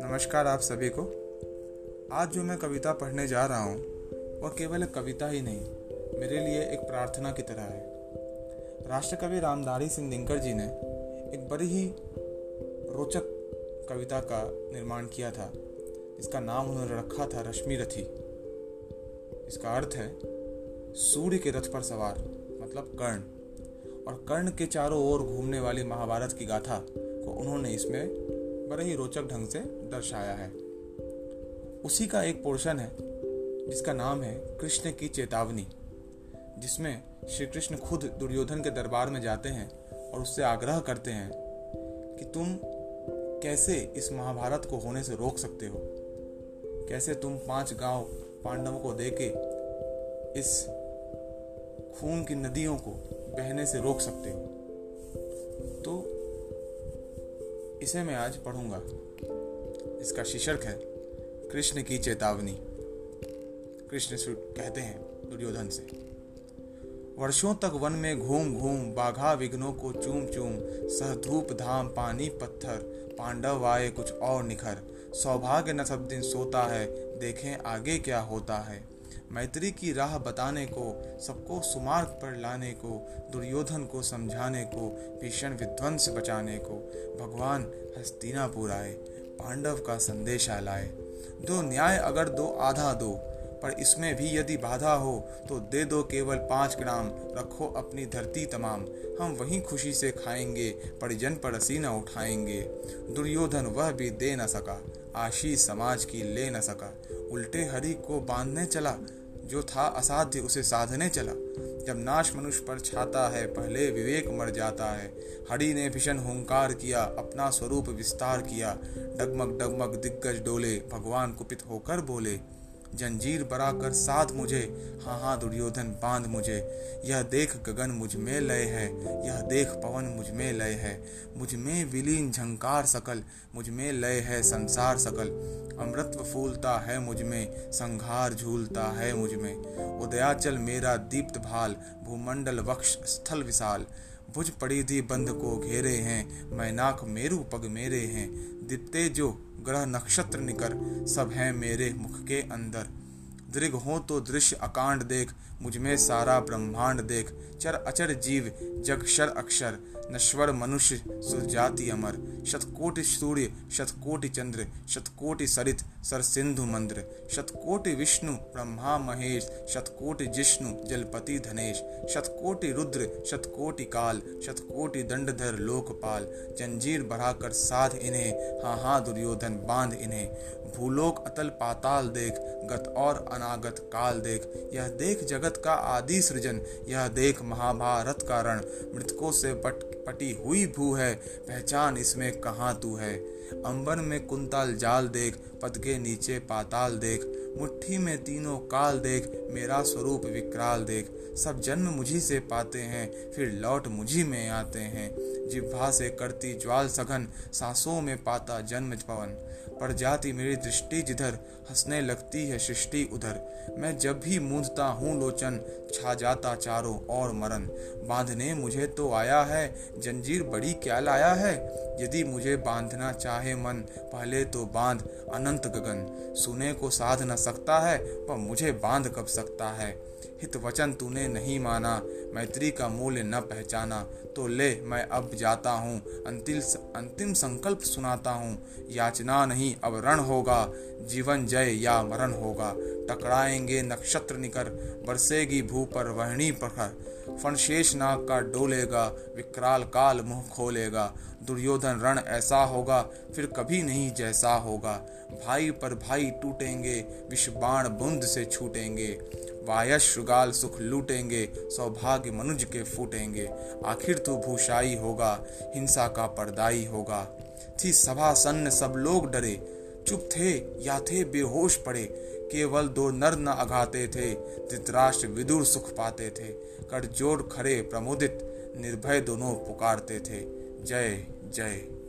नमस्कार आप सभी को। आज जो मैं कविता पढ़ने जा रहा हूँ, वह केवल एक कविता ही नहीं, मेरे लिए एक प्रार्थना की तरह है। राष्ट्रकवि रामधारी सिंह दिनकर जी ने एक बड़ी ही रोचक कविता का निर्माण किया था इसका नाम उन्होंने रखा था रश्मि रथी। इसका अर्थ है, सूर्य के रथ पर सवार मतलब कर्ण। और कर्ण के चारों ओर घूमने वाली महाभारत की गाथा को उन्होंने इसमें बड़े ही रोचक ढंग से दर्शाया है। उसी का एक पोर्शन है, जिसका नाम है कृष्ण की चेतावनी, जिसमें श्री कृष्ण खुद दुर्योधन के दरबार में जाते हैं और उससे आग्रह करते हैं कि तुम कैसे इस महाभारत को होने से रोक सकते हो? कैसे तुम पाँच गाँव पांडवों को देके इस खून की नदियों को बहने से रोक सकते हो। तो इसे मैं आज पढ़ूँगा। इसका शीर्षक है, कृष्ण की चेतावनी। कृष्ण कहते हैं, दुर्योधन से, वर्षों तक वन में घूम घूम, बाघा विघ्नों को चूम चूम सह धूप धाम, पानी पत्थर, पांडव आए कुछ और निखर। सौभाग्य न सब दिन सोता है, देखें आगे क्या होता है। मैत्री की राह बताने को, सबको सुमार्ग पर लाने को, दुर्योधन को समझाने को, भीषण विध्वंस बचाने को, भगवान हस्तिनापुर आए, पांडव का संदेशा लाए। दो न्याय अगर दो आधा दो, पर इसमें भी यदि बाधा हो तो दे दो केवल पाँच ग्राम, रखो अपनी धरती तमाम। हम वहीं खुशी से खाएँगे, परिजन पर न उठाएँगे। दुर्योधन वह भी दे न सका, आशीष समाज की ले न सका। उल्टे हरि को बांधने चला जो था असाध्य, उसे साधने चला। जब नाश मनुष्य पर छाता है, पहले विवेक मर जाता है। हरि ने भीषण हुंकार किया, अपना स्वरूप विस्तार किया। डगमग डगमग दिग्गज डोले, भगवान कुपित होकर बोले जंजीर बरा कर साध मुझे हाँ हाँ दुर्योधन बाँध मुझे। यह देख गगन मुझमें लय है, यह देख पवन मुझमें लय है। मुझमें विलीन झंकार सकल, मुझमें लय है संसार सकल। अमृत्व फूलता है मुझमें, संघार झूलता है मुझमें। उदयाचल मेरा दीप्त भाल, भूमंडल वक्ष स्थल विशाल। भुज पड़ी थी बंद को घेरे हैं, मैं नाक मेरु पग मेरे हैं। दिपते जो ग्रह नक्षत्र निकर, सब हैं मेरे मुख के अंदर। दृग हो तो दृश्य अकांड देख मुझमें सारा ब्रह्मांड देख। चर अचर जीव, जग शर अक्षर, नश्वर मनुष्य, सुजाति अमर। शतकोटि सूर्य शतकोटि चंद्र शतकोटि सरित, सर सिंधु मंद्र। शतकोटि विष्णु, ब्रह्मा महेश। शतकोटि जिष्णु, जलपति धनेश। शतकोटि रुद्र शतकोटि काल। शतकोटि दंडधर, लोकपाल। जंजीर बढ़ाकर साध इन्हें हाँ हाँ दुर्योधन बाँध इन्हें। भूलोक अतल पाताल देख, गत और अनागत काल देख। यह देख जगत का आदि सृजन। यह देख महाभारत कारण मृतकों से पट, पटी हुई भू है। पहचान इसमें कहाँ तू है? अंबर में कुंताल जाल देख। पद के नीचे पाताल देख। मुट्ठी में तीनों काल देख। मेरा स्वरूप विकराल देख। सब जन्म मुझी से पाते हैं। फिर लौट मुझी में आते हैं। जिह्वा से करती ज्वाल सघन। सांसों में पाता जन्म पवन। पड़ जाती मेरी दृष्टि जिधर। हंसने लगती है सृष्टि उधर। मैं जब भी मूंदता हूँ, लोचन छा जाता चारों और मरण बांधने मुझे तो आया है, जंजीर बड़ी क्या लाया है? यदि मुझे बांधना चाहे मन, पहले तो बाँध अनंत गगन। सुने को साध न सकता है, पर मुझे बाँध कब सकता है? हित वचन तूने नहीं माना, मैत्री का मूल्य न पहचाना। तो ले, मैं अब जाता हूँ अंतिम अंतिम संकल्प सुनाता हूँ। याचना नहीं, अब रण होगा, जीवन जय या मरण होगा। टकराएँगे, नक्षत्र निकर बरसेगी भू पर वहनी प्रखर। फणशेष नाग का डोलेगा, विकराल काल मुँह खोलेगा। दुर्योधन रण ऐसा होगा, फिर कभी नहीं जैसा होगा। भाई पर भाई टूटेंगे विश्व बाण बुंद से छूटेंगे। वायश्रुगाल सुख लूटेंगे, सौभाग्य मनुज के फूटेंगे। आखिर तो भूषाई होगा, हिंसा का परदाई होगा। थी सभा सन्न सब लोग डरे, चुप थे, या थे बेहोश पड़े। केवल दो नर न अघाते थे, धृतराष्ट्र विदुर सुख पाते थे कर जोड़ खड़े प्रमोदित, निर्भय दोनों पुकारते थे। जय जय।